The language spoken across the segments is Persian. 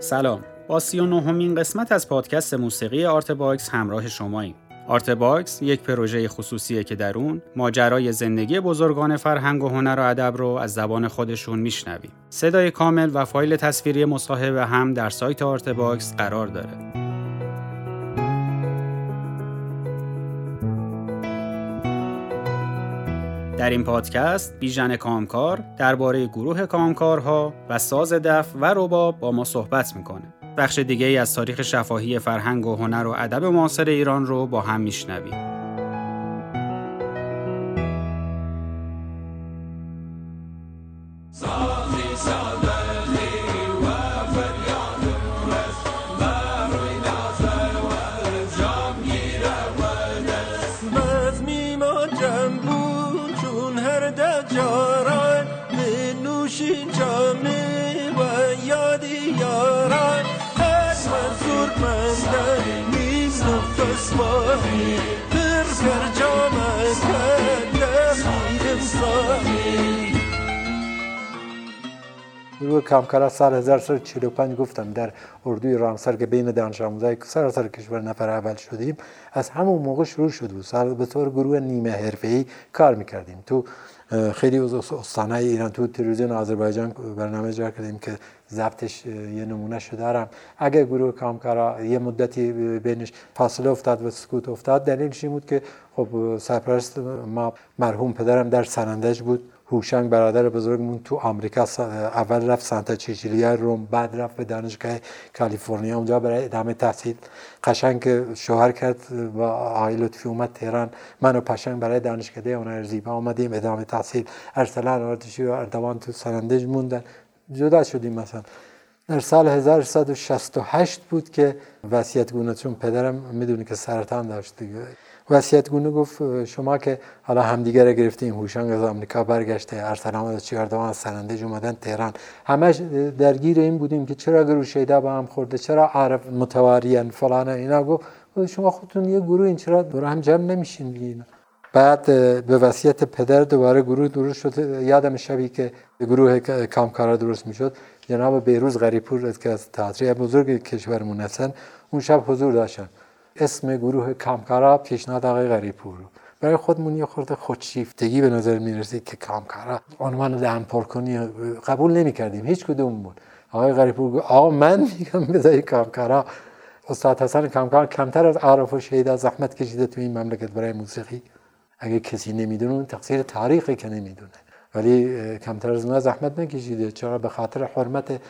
سلام با سی و نهمین قسمت از پادکست موسیقی آرت باکس همراه شماییم آرت باکس یک پروژه خصوصیه که در اون ماجرای زندگی بزرگان فرهنگ و هنر و ادب رو از زبان خودشون میشنویم. صدای کامل و فایل تصویری مصاحبه هم در سایت آرت باکس قرار داره. در این پادکست بیژن کامکار درباره گروه کامکارها و ساز دف و رباب با ما صحبت می‌کنه. بخش دیگه ای از تاریخ شفاهی فرهنگ و هنر و ادب معاصر ایران رو با هم میشنویم. کامکارا سال 1945 گفتم در اردوی رامسر که بین دانش آموزای سراسر کشور نفر اول شدیم از همون موقع شروع شد و سال به طور گروه نیمه حرفه‌ای کار می‌کردیم. تو خیلی استانه ایران تو تلویزیون آذربایجان برنامه اجرا کردیم که ضبطش یه نمونه شده دارم اگر گروه کامکارا یه مدتی بینش فاصله افتاد و سکوت افتاد دلیلش این بود که خب سرپرست ما مرحوم پدرم در سنندج بود. هوشنگ برادر بزرگمون تو آمریکا اول رفت سانتا چیچیلیا روم بعد رفت به دانشگاه کالیفرنیا. اونجا برای ادامه تحصیل قشنگ شوهر کرد و آقای لطفی اومد تهران. من و پشنگ برای دانشکده هنر زیبا آمدیم ادامه تحصیل. ارسلان آرتشی و اردوان تو سرندج موندن. جدا شدیم مثلا. در سال 1168 بود که وصیت گونه چون پدرم می‌دونی که سرطان داشت دیگه. وصیت گونه گفت شما که حالا همدیگه را گرفتیم هوشنگ از آمریکا برگشته ارسلان از چیاردوان از اومدن تهران. همش درگیر این بودیم که چرا گروه شیدا با هم خورده چرا عرب متواریان فلان اینا گفت شما خودتون یه گروه این چرا دور هم جمع نمیشین بعد به وصیت پدر دوباره گروه درست شد. یادم شبی که گروه کامکارا درست می‌شد. جناب بیروز غریپور که از تئاتر بزرگ کشورمون هستن اون شب حضور داشتن. اسم گروه کامکارا پیشنهاد آقای غریپور. برای خودمون یه خورده خودشیفتگی به نظر می رسید که کامکارا عنوان دهن کنی قبول نمی کردیم هیچ بود. آقای غریپور گفت آقا من میگم بذاری کامکارا. استاد حسن کامکار کمتر از عارف و شهید زحمت کشیده تو این مملکت برای موسیقی. اگه کسی نمی‌دونه تقصیر تاریخی که نمی‌دونه. ولی کمتر از اون زحمت نکشیده. چرا؟ به خاطر حرمت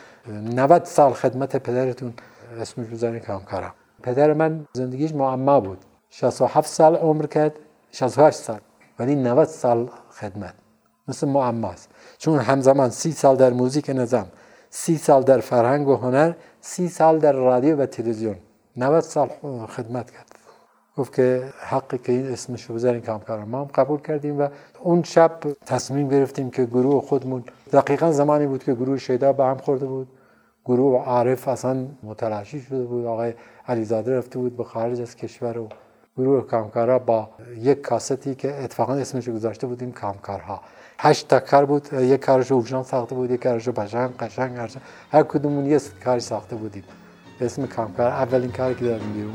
90 سال خدمت پدرتون. اسمش بزنید کامکارا. پدر من زندگیش معما بود. 67 سال عمر کرد 68 سال. ولی 90 سال خدمت. مثل معماست. چون همزمان سی سال در موزیک نظام سی سال در فرهنگ و هنر سی سال در رادیو و تلویزیون. 90 سال خدمت کرد. گفت که حقی که این اسمش رو بذارین کامکار ما هم قبول کردیم و اون شب تصمیم گرفتیم که گروه خودمون دقیقا زمانی بود که گروه شیدا به هم خورده بود. گروه عارف اصلا متلاشی شده بود. آقای علیزاده رفته بود به خارج از کشور و گروه کامکارا با یک کاستی که اتفاقا اسمش گذاشته بودیم کامکارها. هشت تا کار بود. یک کارش اوشان ساخته بود یک کارش بشنگ قشنگ هر کدومون یه کاری ساخته بودیم. اسم کامکار. اولین کاری که داریم بیرون.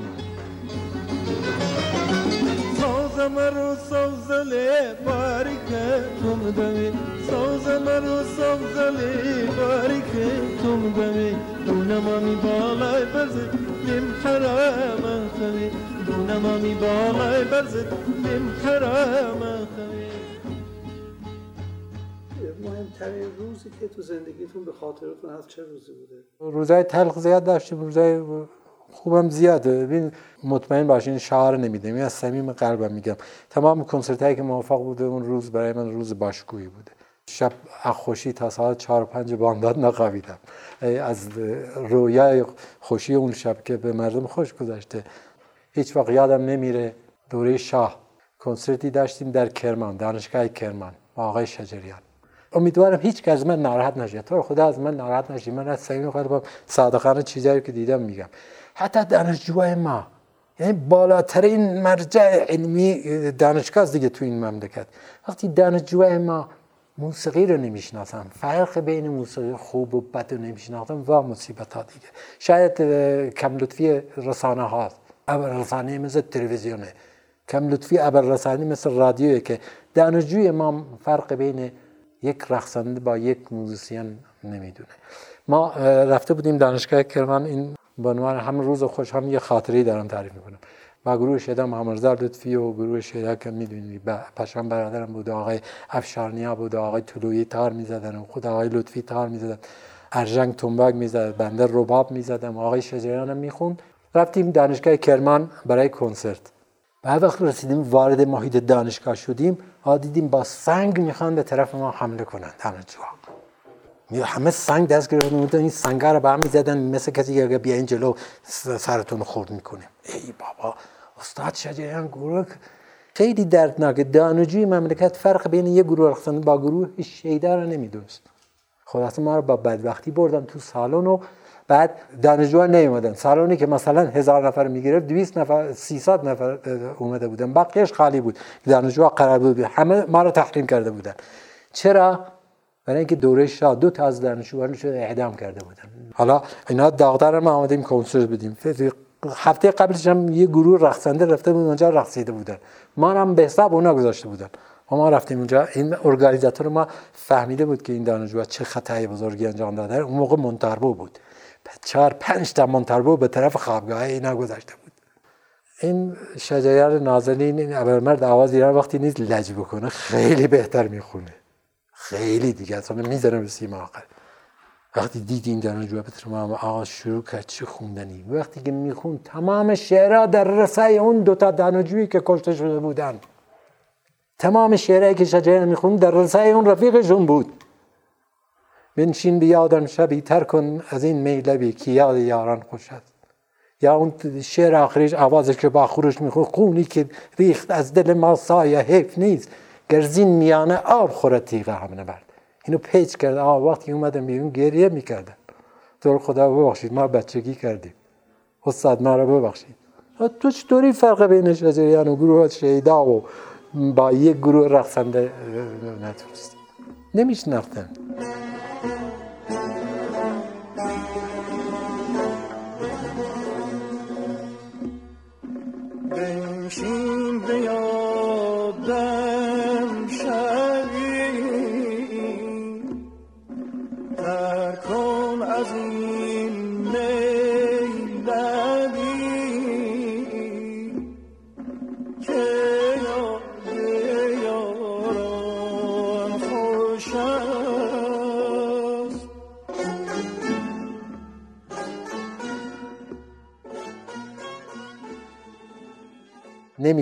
مرو سوزله باریکه. توم دمی سوز مرو سوزله باریکه. توم دمی دونمامی بالای برزد لیم حرام خوی دونمامی بالای برزد لیم حرام خوی مهمترین روزی که تو زندگیتون به خاطرتون هست چه روزی بوده؟ روزای تلخ زیاد داشتیم روزای خوبم زیاده. ببین مطمئن باشین شعار نمیدم. از صمیم قلبم میگم. تمام کنسرت هایی که موفق بوده اون روز برای من روز باشکویی بوده. شب خوشی تا ساعت چهار پنج بامداد نقاویدم از رویای خوشی اون شب که به مردم خوش گذشته. هیچ وقت یادم نمیره دوره شاه. کنسرتی داشتیم در کرمان دانشگاه کرمان با آقای شجریان. امیدوارم هیچ از من ناراحت نشه. تو خدا از من ناراحت نشه من از صمیم قلبم صادقانه چیزایی که دیدم میگم. حتی دانشجوهای ما. یعنی بالاترین مرجع علمی دانشگاه دیگه تو این مملکت. وقتی دانشجوهای ما موسیقی رو نمی‌شناسم فرق بین موسیقی خوب و بد رو نمی‌شناسم و مصیبت ها دیگه. شاید کم لطفی رسانه هاست رسانه مثل تلویزیونه. کم لطفی رسانه مثل رادیویه که دانشجوی ما فرق بین یک رقصنده با یک موزیسین نمی‌دونه. ما رفته بودیم دانشگاه کرمان این به هم روز خوش هم یه خاطری دارم تعریف می‌کنم. با گروه شیدا محمد لطفی و گروه شیدا که می‌دونی پشم برادرم بود آقای افشارنیا بود آقای طلویی تار می‌زدن و خود آقای لطفی تار می‌زدن. ارژنگ تنباگ می‌زد بنده رباب می‌زدم آقای شجریان می‌خوند. رفتیم دانشگاه کرمان برای کنسرت. بعد وقت رسیدیم وارد محیط دانشگاه شدیم ها دیدیم با سنگ می‌خوان به طرف ما حمله کنند دانشجوها همه سنگ دست گرفتن این سنگ رو به هم می‌زدن مثل کسی که بیا این جلو سرتون خورد می‌کنیم ای بابا استاد شجریان گروه خیلی دردناکه دانشجوی مملکت فرق بین یه گروه رقصنده با گروه شیده رو نمی‌دونست. خلاصه ما رو با بدبختی بردن تو سالن و بعد دانشجوها نیومدن. سالونی که مثلا هزار نفر می‌گرفت 200 نفر 300 نفر اومده بودن. بقیهش خالی بود. دانشجوها قرار بود همه ما رو تحریم کرده بودن. چرا؟ برای اینکه دوره شاه دو تا از دانشجویان رو اعدام کرده بودن. حالا اینا داغدار ما آمدیم کنسرت بدیم. هفته قبلش هم یه گروه رقصنده رفته بود اونجا رقصیده بودن. ما هم به حساب اونا گذاشته بودن. ما رفتیم اونجا. این ارگانیزاتور ما فهمیده بود که این دانشجو چه خطای بزرگی انجام داده اون موقع منتربو بود. چهار پنج تا منتربو به طرف خوابگاه اینا گذاشته بود. این شجریان نازنین این مرد آواز ایران وقتی نیست لج بکنه خیلی بهتر می‌خونه. خیلی دیگه اصلا می‌ذاره به سیما آقل وقتی دیدی این به ما آقا شروع کرد چه خوندنی؟ وقتی که میخون تمام شعرها در رسای اون دوتا دانشجویی که کشته شده بودن تمام شعرهایی که شجریان میخون در رسای اون رفیقشون بود. بنشین بیادم شبی تر کن از این میلبی که یاد یاران خوش است یا اون شعر آخریش آوازش که با خورش میخون خونی که ریخت از دل ما سایه حیف نیست. گرزین میانه آب خوره تیغه هم نبرد اینو پیچ کرد. آه وقتی اومدم بیرون گریه می‌کردن تو خدا ببخشید ما بچگی کردیم. استاد ما رو ببخشید. تو چطوری فرق بین شجریان و گروه شیدا و با یک گروه رقصنده نتونستی نمیشناختن.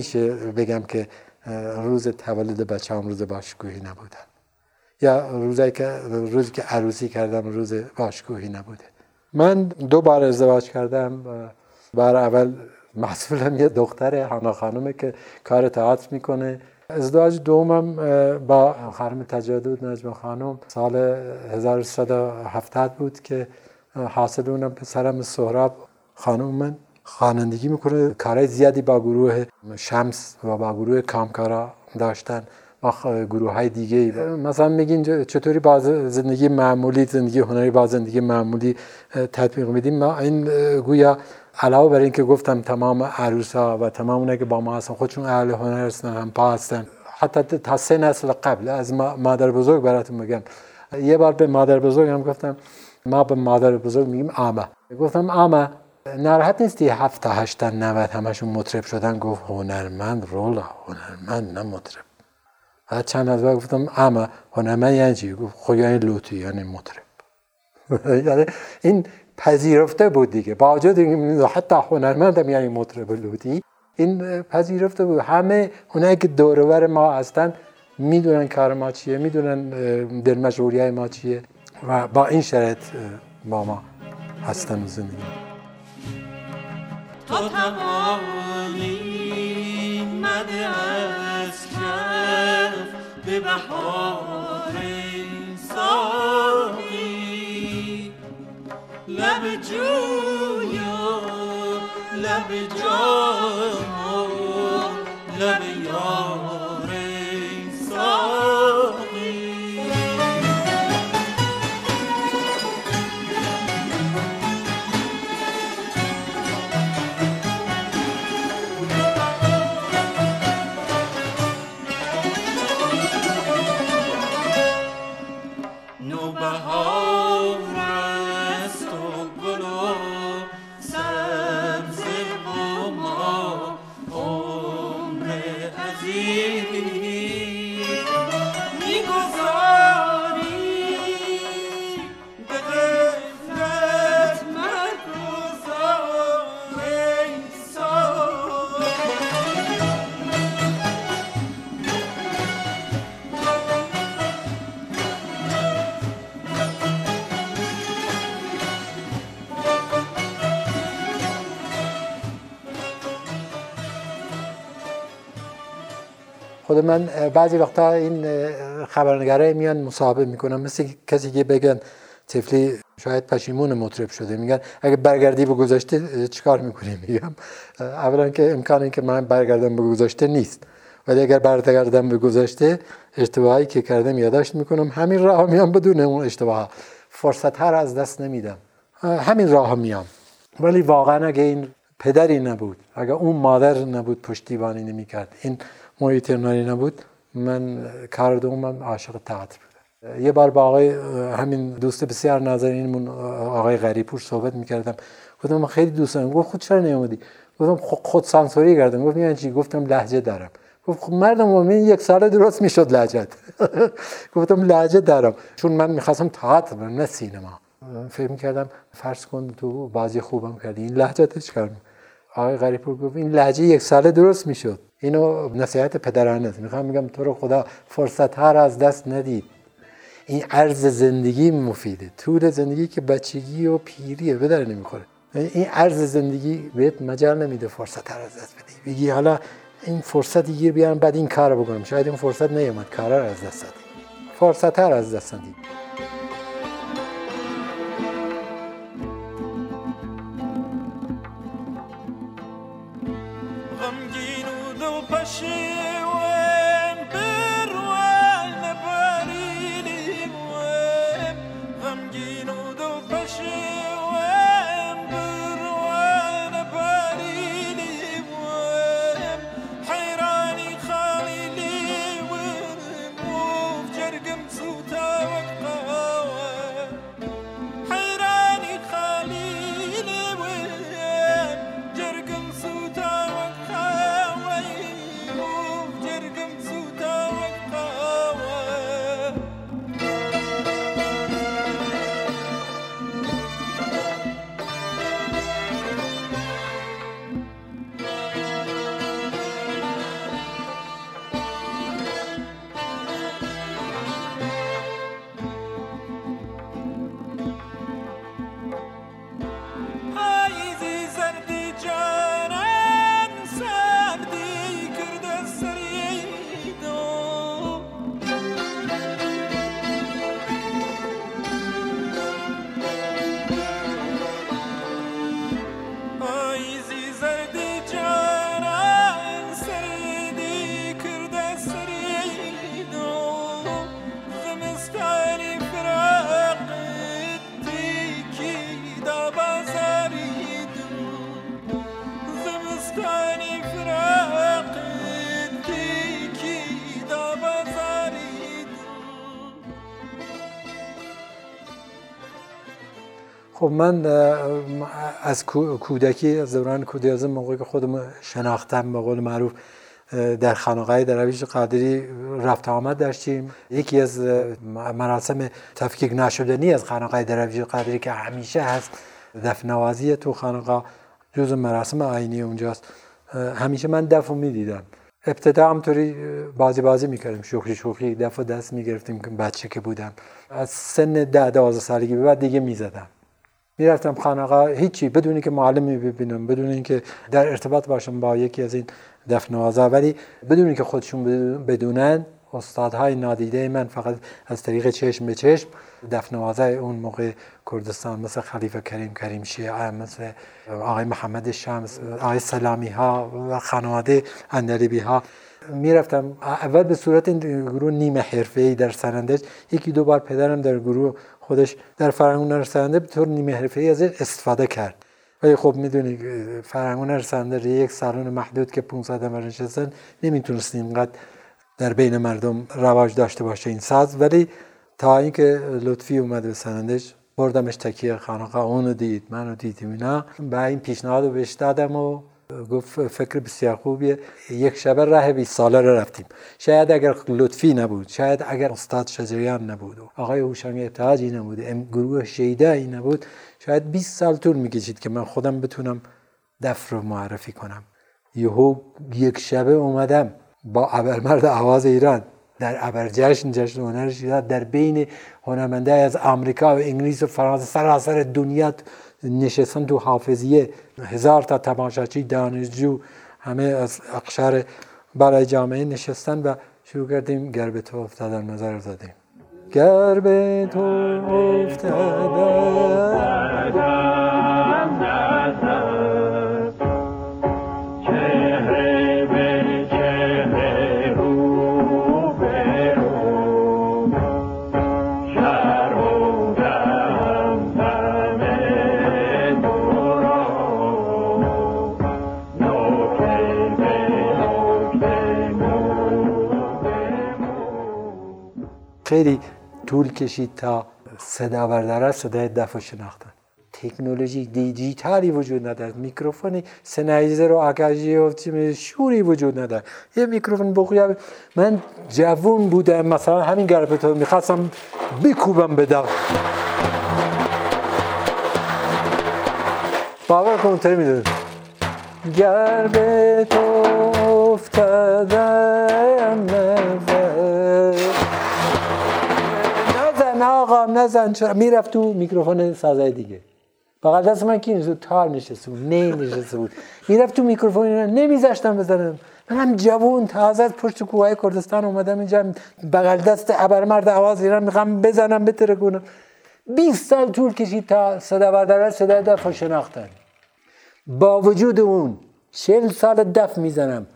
نمیشه بگم که روز تولد بچه هم روز باشگوهی نبودن. یا روزی که روزی که عروسی کردم روز باشگوهی نبوده. من دو بار ازدواج کردم بار اول مسئولم یه دختر حانا خانومه که کار تئاتر می‌کنه. ازدواج دومم با خانم تجدد نجم خانم سال 1370 بود که حاصل اونم پسرم سهراب خانم من خوانندگی می‌کنه. کارهای زیادی با گروه شمس و با گروه کامکارا داشتن. با گروه های دیگه مثلا میگین چطوری با زندگی معمولی زندگی هنری با زندگی معمولی تطبیق میدیم ما این گویا علاوه بر اینکه گفتم تمام عروسا و تمام اونایی که با ما هستن خودشون اهل هنر هستن هم پا هستن. حتی تا سه نسل قبل از مادر بزرگ براتون میگم. یه بار به مادر بزرگ هم گفتم ما به مادر بزرگ میگیم آمه. گفتم آمه. ناراحت نیستی؟ هفت تا هشت تا نوت همشون مطرب شدن. گفت هنرمند رولا هنرمند نه مطرب. بعد چند از بعد گفتم اما هنرمند یعنی چی؟ گفت خب یعنی لوتی یعنی مطرب. یعنی این پذیرفته بود دیگه. با وجود حتی هنرمند یعنی مطرب لوتی این پذیرفته بود. همه اونایی که دورور ما هستن می‌دونن کار ما چیه می‌دونن دل ما چیه و با این شرط با ما هستن زندگی. تو توانی مده از کف به بهار ساقی. لب جویا لب جام لب یار. خود من بعضی وقتا این خبرنگاره میان مصاحبه می‌کنم مثل کسی که بگن تفلی شاید پشیمون مطرب شده. میگن اگه برگردی به گذشته چیکار می‌کنی؟ میگم اولا که امکان که من برگردم به گذشته نیست. ولی اگر برگردم به گذشته اشتباهی که کردم یادداشت می‌کنم. همین راه میام بدون اون اشتباه. فرصت هر از دست نمیدم. همین راه میام. ولی واقعا اگه این پدری نبود اگه اون مادر نبود پشتیبانی نمی‌کرد. این محیط نبود. من کار دومم عاشق تئاتر بودم یه بار با آقای همین دوست بسیار نازنینمون آقای غریپور صحبت می‌کردم. گفتم من خیلی دوست دارم. گفت خود چرا نیومدی؟ گفتم خود سانسوری کردم. گفت یعنی چی؟ گفتم لهجه دارم. گفت خب مردم من یک سال درست می‌شد لهجت. گفتم لهجه دارم. چون من می‌خواستم تئاتر نه سینما. فکر کردم فرض کن تو بازی خوبم کردی. این لهجه چیکار آقای غریپور گفت این لهجه یک ساله درست می‌شد. اینو نصیحت پدرانه است. می‌خوام میگم تو رو خدا فرصت ها از دست ندید. این عرض زندگی مفیده. طول زندگی که بچگی و پیریه به در نمی‌خوره. این عرض زندگی بهت مجال نمیده فرصت ها از دست بدی. بگی حالا این فرصت گیر بیارم بعد این کار بکنم. شاید این فرصت نیومد. کار از دست دادی. فرصت ها از دست دادی خب من از کودکی از دوران کودکی موقعی که خودم شناختم به قول معروف در خانقای درویش قادری رفت آمد داشتیم یکی از مراسم تفکیک نشدنی از خانقای درویش قادری که همیشه هست دفنوازی تو خانقا جز مراسم آینی اونجاست. همیشه من دف رو می‌دیدم. ابتدا همطوری بازی بازی می‌کردیم. شوخی شوخی دف دست می‌گرفتیم که بچه که بودم. از سن ده دوازده سالگی به بعد دیگه می‌زدم. می‌رفتم خانقا هیچی بدون که معلمی ببینم بدون اینکه در ارتباط باشم با یکی از این دفنوازا ولی بدون اینکه خودشون بدونن استادهای نادیده من فقط از طریق چشم به چشم دفنوازای اون موقع کردستان مثل خلیفه کریم کریم شیعه مثل آقای محمد شمس آقای سلامی ها و خانواده اندلیبی ها می‌رفتم اول به صورت گروه نیمه حرفه‌ای در سرندج یکی دو بار پدرم در گروه خودش در فرهنگ نرسنده به طور نیمه حرفه‌ای از استفاده کرد. ولی خب می‌دونی فرهنگ نرسنده یک سالن محدود که 500 نفر نشستن نمی‌تونست اینقدر در بین مردم رواج داشته باشه این ساز. ولی تا اینکه لطفی اومد به سنندش بردمش تکیه خانقاه اونو دید منو دیدیم اینا. به این پیشنهاد رو بهش دادم و گفت فکر بسیار خوبیه. یک شبه راه 20 ساله رو رفتیم. شاید اگر لطفی نبود شاید اگر استاد شجریان نبود و آقای هوشنگ ابتهاجی نبود گروه شیده ای نبود شاید 20 سال طول می‌کشید که من خودم بتونم دف رو معرفی کنم. یهو یک شبه اومدم با ابرمرد آواز ایران. در ابر جشن هنر در بین هنرمنده از آمریکا و انگلیس و فرانسه سراسر دنیا نشستن تو حافظیه هزار تا تماشاچی دانشجو همه از اقشار برای جامعه نشستن و شروع کردیم گرب تو افتادن نظر زدیم. گرب تو افتادن خیلی طول کشید تا صدا برداره صدای دفع شناختن. تکنولوژی دیجیتالی وجود نداره میکروفون سنایزر و آکاژی و شوری وجود نداره یه میکروفون بخویا من جوون بودم. مثلا همین گربتو می‌خواستم بکوبم بدم باور کن اونطوری می‌دونم گربه تو افتادم. آقا نزن چرا؟ می‌رفت تو میکروفون سازای دیگه. فقط دست من کی نشد تار نشسته بود نه نشسته بود. می‌رفت تو میکروفون نمیذاشتم بزنم منم جوون تازه از پشت کوه کردستان اومدم اینجا. بغل دست ابرمرد آواز ایران می‌خوام بزنم بتره کنم 20 سال طول کشید تا صدا بردار صدا دف شناختن. با وجود اون 40 سال دف می‌زنم.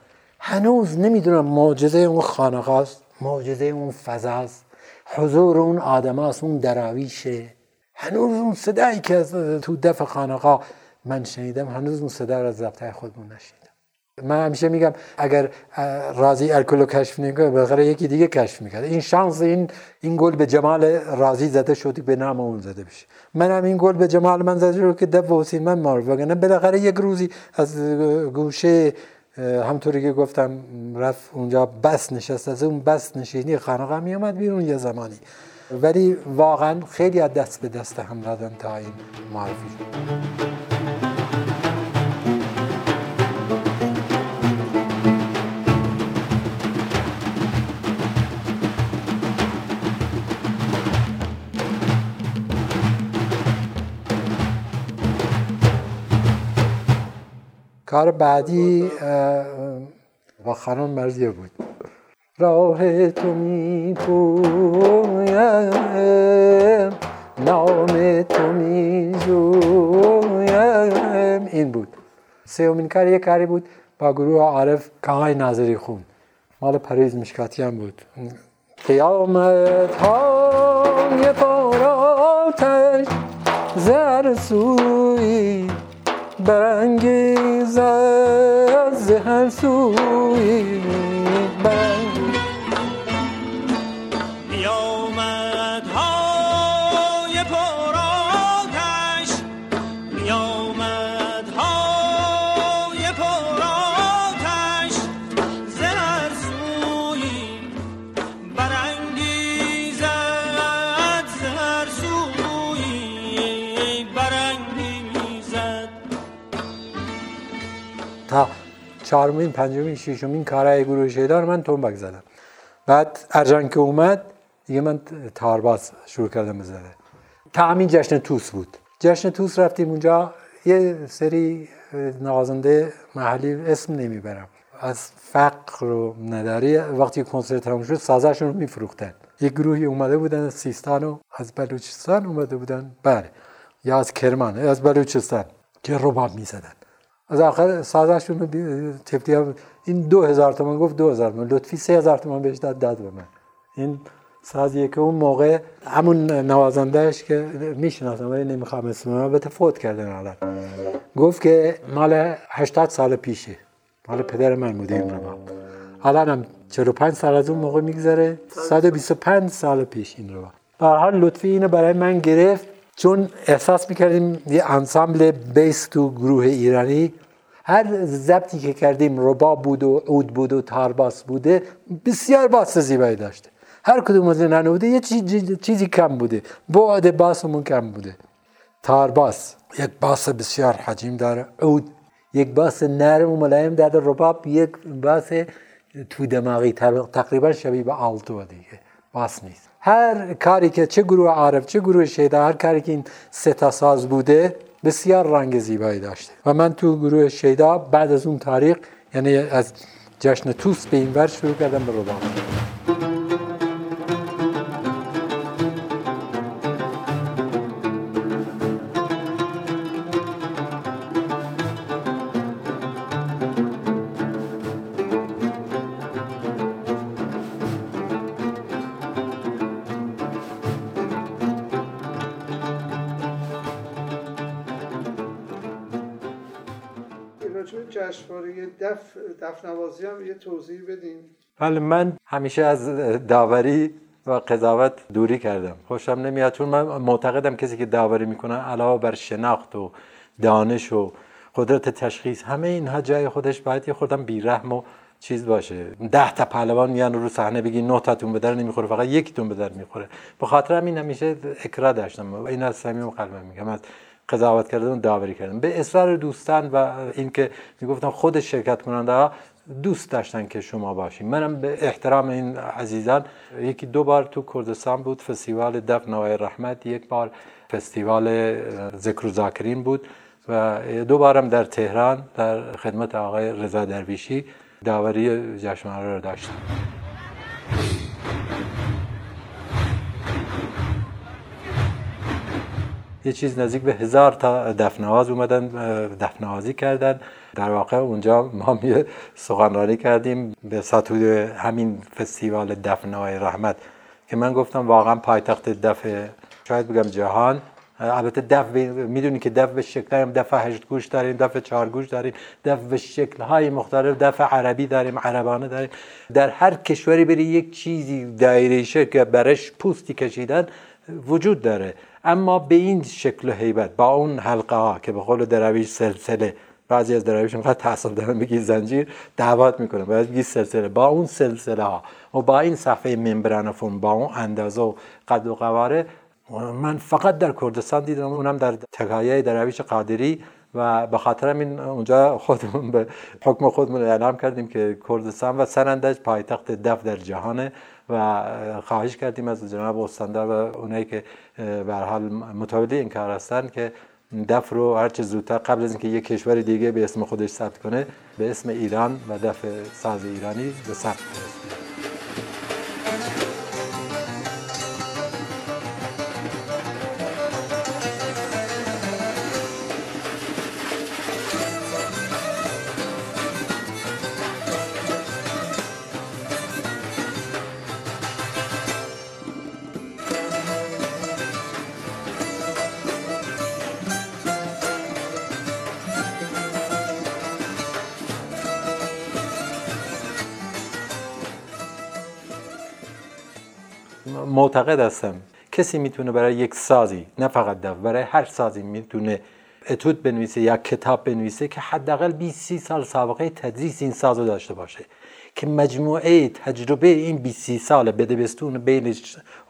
هنوز نمی‌دونم معجزه اون خانقاه است معجزه اون فضاست. حضور اون آدم هاست اون دراویشه. هنوز اون صدایی که تو دف خانقا من شنیدم هنوز اون صدا رو از ضبطه خودمون نشیدم من همیشه میگم اگر رازی الکل کشف نکنه بخره یکی دیگه کشف می‌کرد این شانس این این گل به جمال رازی زده شدی به نام اون زده بشه. من هم این گل به جمال من زده شد که دف حسین من معرف وگرنه بالاخره یک روزی از گوشه همطوری که گفتم رفت اونجا بس نشست از اون بس نشینی خانقه می اومد بیرون یه زمانی. ولی واقعا خیلی از دست به دست هم دادن تا این معرفی. شد کار بعدی با خانم مرزیه بود. راه تو می پویم نام تو می این بود. سومین کار یه کاری بود با گروه عارف کاهای ناظری خون. مال پریز مشکاتی هم بود. قیامت های پراتش زر سوی برانگیز از هر سوی چهارمین پنجمین ششمین کارهای گروه شیدار من تنبک زدم بعد ارجان که اومد دیگه من تارباز شروع کردم بزنه تا همین جشن توس بود. جشن توس رفتیم اونجا. یه سری نوازنده محلی اسم نمی‌برم. از فقر و نداری وقتی کنسرت تموم شد سازشون رو میفروختن. یک گروهی اومده بودن از سیستان و از بلوچستان اومده بودن. بله. یا از کرمان از بلوچستان که رباب می‌زدن. از آخر سازشون تفتی این دو هزار تومن گفت دو هزار تومن لطفی سه هزار تومن بهش داد داد به من. این سازیه که اون موقع همون نوازندهش که می‌شناسم ولی نمی‌خوام اسم به فوت کردن حالا گفت که مال 80 سال پیشه. مال پدر من بوده این رو. الان هم 45 سال از اون موقع میگذره. 125 سال پیش این رو. به حال لطفی اینو برای من گرفت. چون احساس می‌کردیم یه انسامبل بیس تو گروه ایرانی هر ضبطی که کردیم رباب بود و عود بود و تارباس بوده بسیار باس زیبایی داشته. هر کدوم از این بوده یه چیزی کم بوده. بعد باسمون کم بوده. تارباس یک باس بسیار حجیم داره. عود یک باس نرم و ملایم در رباب یک باس تو دماغی تقریبا شبیه به آلتو دیگه. باس نیست. هر کاری که چه گروه عارف چه گروه شیدا هر کاری که این سه ساز بوده بسیار رنگ زیبایی داشته. و من تو گروه شیدا بعد از اون تاریخ یعنی از جشن توس به این ور شروع کردم به رباب دف دف نوازی هم یه توضیح بدین. بله من همیشه از داوری و قضاوت دوری کردم. خوشم نمیاد چون من معتقدم کسی که داوری می‌کنه علاوه بر شناخت و دانش و قدرت تشخیص همه اینها جای خودش باید یه خوردم بیرحم و چیز باشه. ده تا پهلوان میان رو صحنه بگی نه تاتون به در نمی‌خوره فقط یکیتون به در می‌خوره. به خاطر همین همیشه اکرا داشتم. این از صمیم قلبم میگم. از قضاوت کردن و داوری کردن. به اصرار دوستان و اینکه می‌گفتم خود شرکت کننده ها دوست داشتن که شما باشین. منم به احترام این عزیزان یکی دو بار تو کردستان بود فستیوال دف نوای رحمت یک بار فستیوال ذکر و بود و دو بارم در تهران در خدمت آقای رضا درویشی داوری جشنواره رو داشتم. یه چیز نزدیک به هزار تا دفنواز اومدن دفنوازی کردن. در واقع اونجا ما یه سخنرانی کردیم به سطوح همین فستیوال دفنهای رحمت که من گفتم واقعا پایتخت دف شاید بگم جهان. البته دف می‌دونی که دف به شکل هم دف هشت گوش داریم دف چهار گوش داریم دف به شکل های مختلف دف عربی داریم عربانه داریم. در هر کشوری بری یک چیزی دایره که برش پوستی کشیدن وجود داره. اما به این شکل و حیبت با اون حلقه ها که به قول درویش سلسله بعضی از درویش اینقدر تحصیل دارن بگی زنجیر دعوت می‌کنه باید بگی سلسله. با اون سلسله ها و با این صفحه ممبرانفون با اون اندازه و قد و قواره من فقط در کردستان دیدم اونم در تکایه درویش قادری و به خاطر این اونجا خودمون به حکم خودمون اعلام کردیم که کردستان و سرندج پایتخت دف در جهانه. و خواهش کردیم از جناب استاندار و اونایی که به حال متولد این کار هستن که دف رو هرچه زودتر قبل از اینکه یک کشور دیگه به اسم خودش ثبت کنه به اسم ایران و دف ساز ایرانی به ثبت کنه معتقد هستم. کسی می‌تونه برای یک سازی نه فقط دف برای هر سازی می‌تونه اتود بنویسه یا کتاب بنویسه که حداقل 20 سال سابقه تدریس این سازو داشته باشه. که مجموعه تجربه این 20 سال بدبستون بین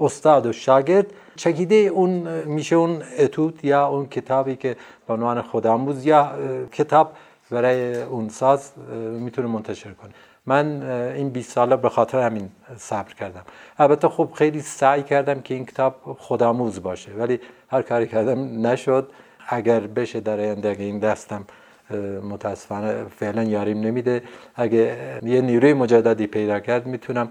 استاد و شاگرد چکیده اون میشه اون اتود یا اون کتابی که به عنوان خودآموز یا کتاب برای اون ساز می‌تونه منتشر کنه. من این 20 ساله به خاطر همین صبر کردم. البته خب خیلی سعی کردم که این کتاب خودآموز باشه ولی هر کاری کردم نشد. اگر بشه در آینده این دستم متاسفانه فعلا یاریم نمیده. اگه یه نیروی مجددی پیدا کرد می‌تونم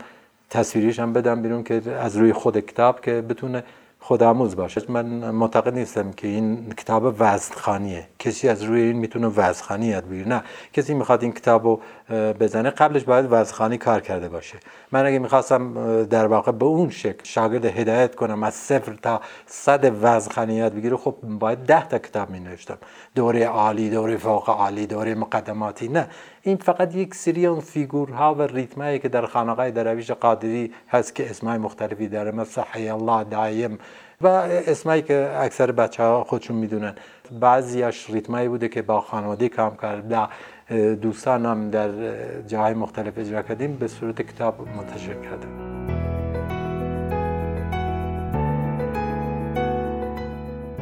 تصویریش هم بدم بیرون که از روی خود کتاب که بتونه خودآموز باشه. من معتقد نیستم که این کتاب وزنخانیه کسی از روی این می‌تونه وزنخانی یاد بگیره. نه. کسی می‌خواد این کتابو بزنه قبلش باید وزنخانی کار کرده باشه. من اگه می‌خواستم در واقع به اون شکل شاگرد هدایت کنم از صفر تا صد وزنخانی یاد بگیره خب باید ده تا کتاب می نوشتم دوره عالی دوره فوق عالی دوره مقدماتی. نه. این فقط یک سری اون فیگورها و ریتمایی که در خانقای درویش قادری هست که اسمای مختلفی داره. مثل حی الله دایم و اسمایی که اکثر بچه ها خودشون می‌دونن. بعضیاش ریتمایی بوده که با خانواده کامکار و دوستان هم در جاهای مختلف اجرا کردیم به صورت کتاب منتشر کردیم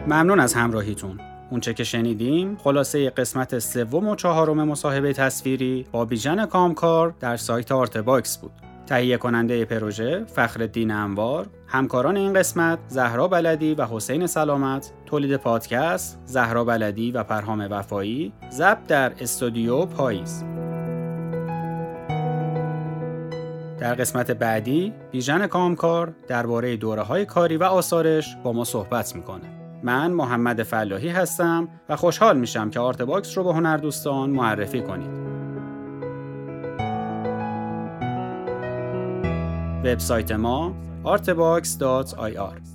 ممنون از همراهیتون. اونچه که شنیدیم خلاصه قسمت سوم و چهارم مصاحبه تصویری با بیژن کامکار در سایت آرت باکس بود. تهیه کننده پروژه فخر انوار همکاران این قسمت زهرا بلدی و حسین سلامت تولید پادکست زهرا بلدی و پرهام وفایی ضبط در استودیو پاییز. در قسمت بعدی بیژن کامکار درباره دوره های کاری و آثارش با ما صحبت می‌کنه. من محمد فلاحی هستم و خوشحال میشم که آرت باکس رو به هنردوستان معرفی کنید. وبسایت ما artbox.ir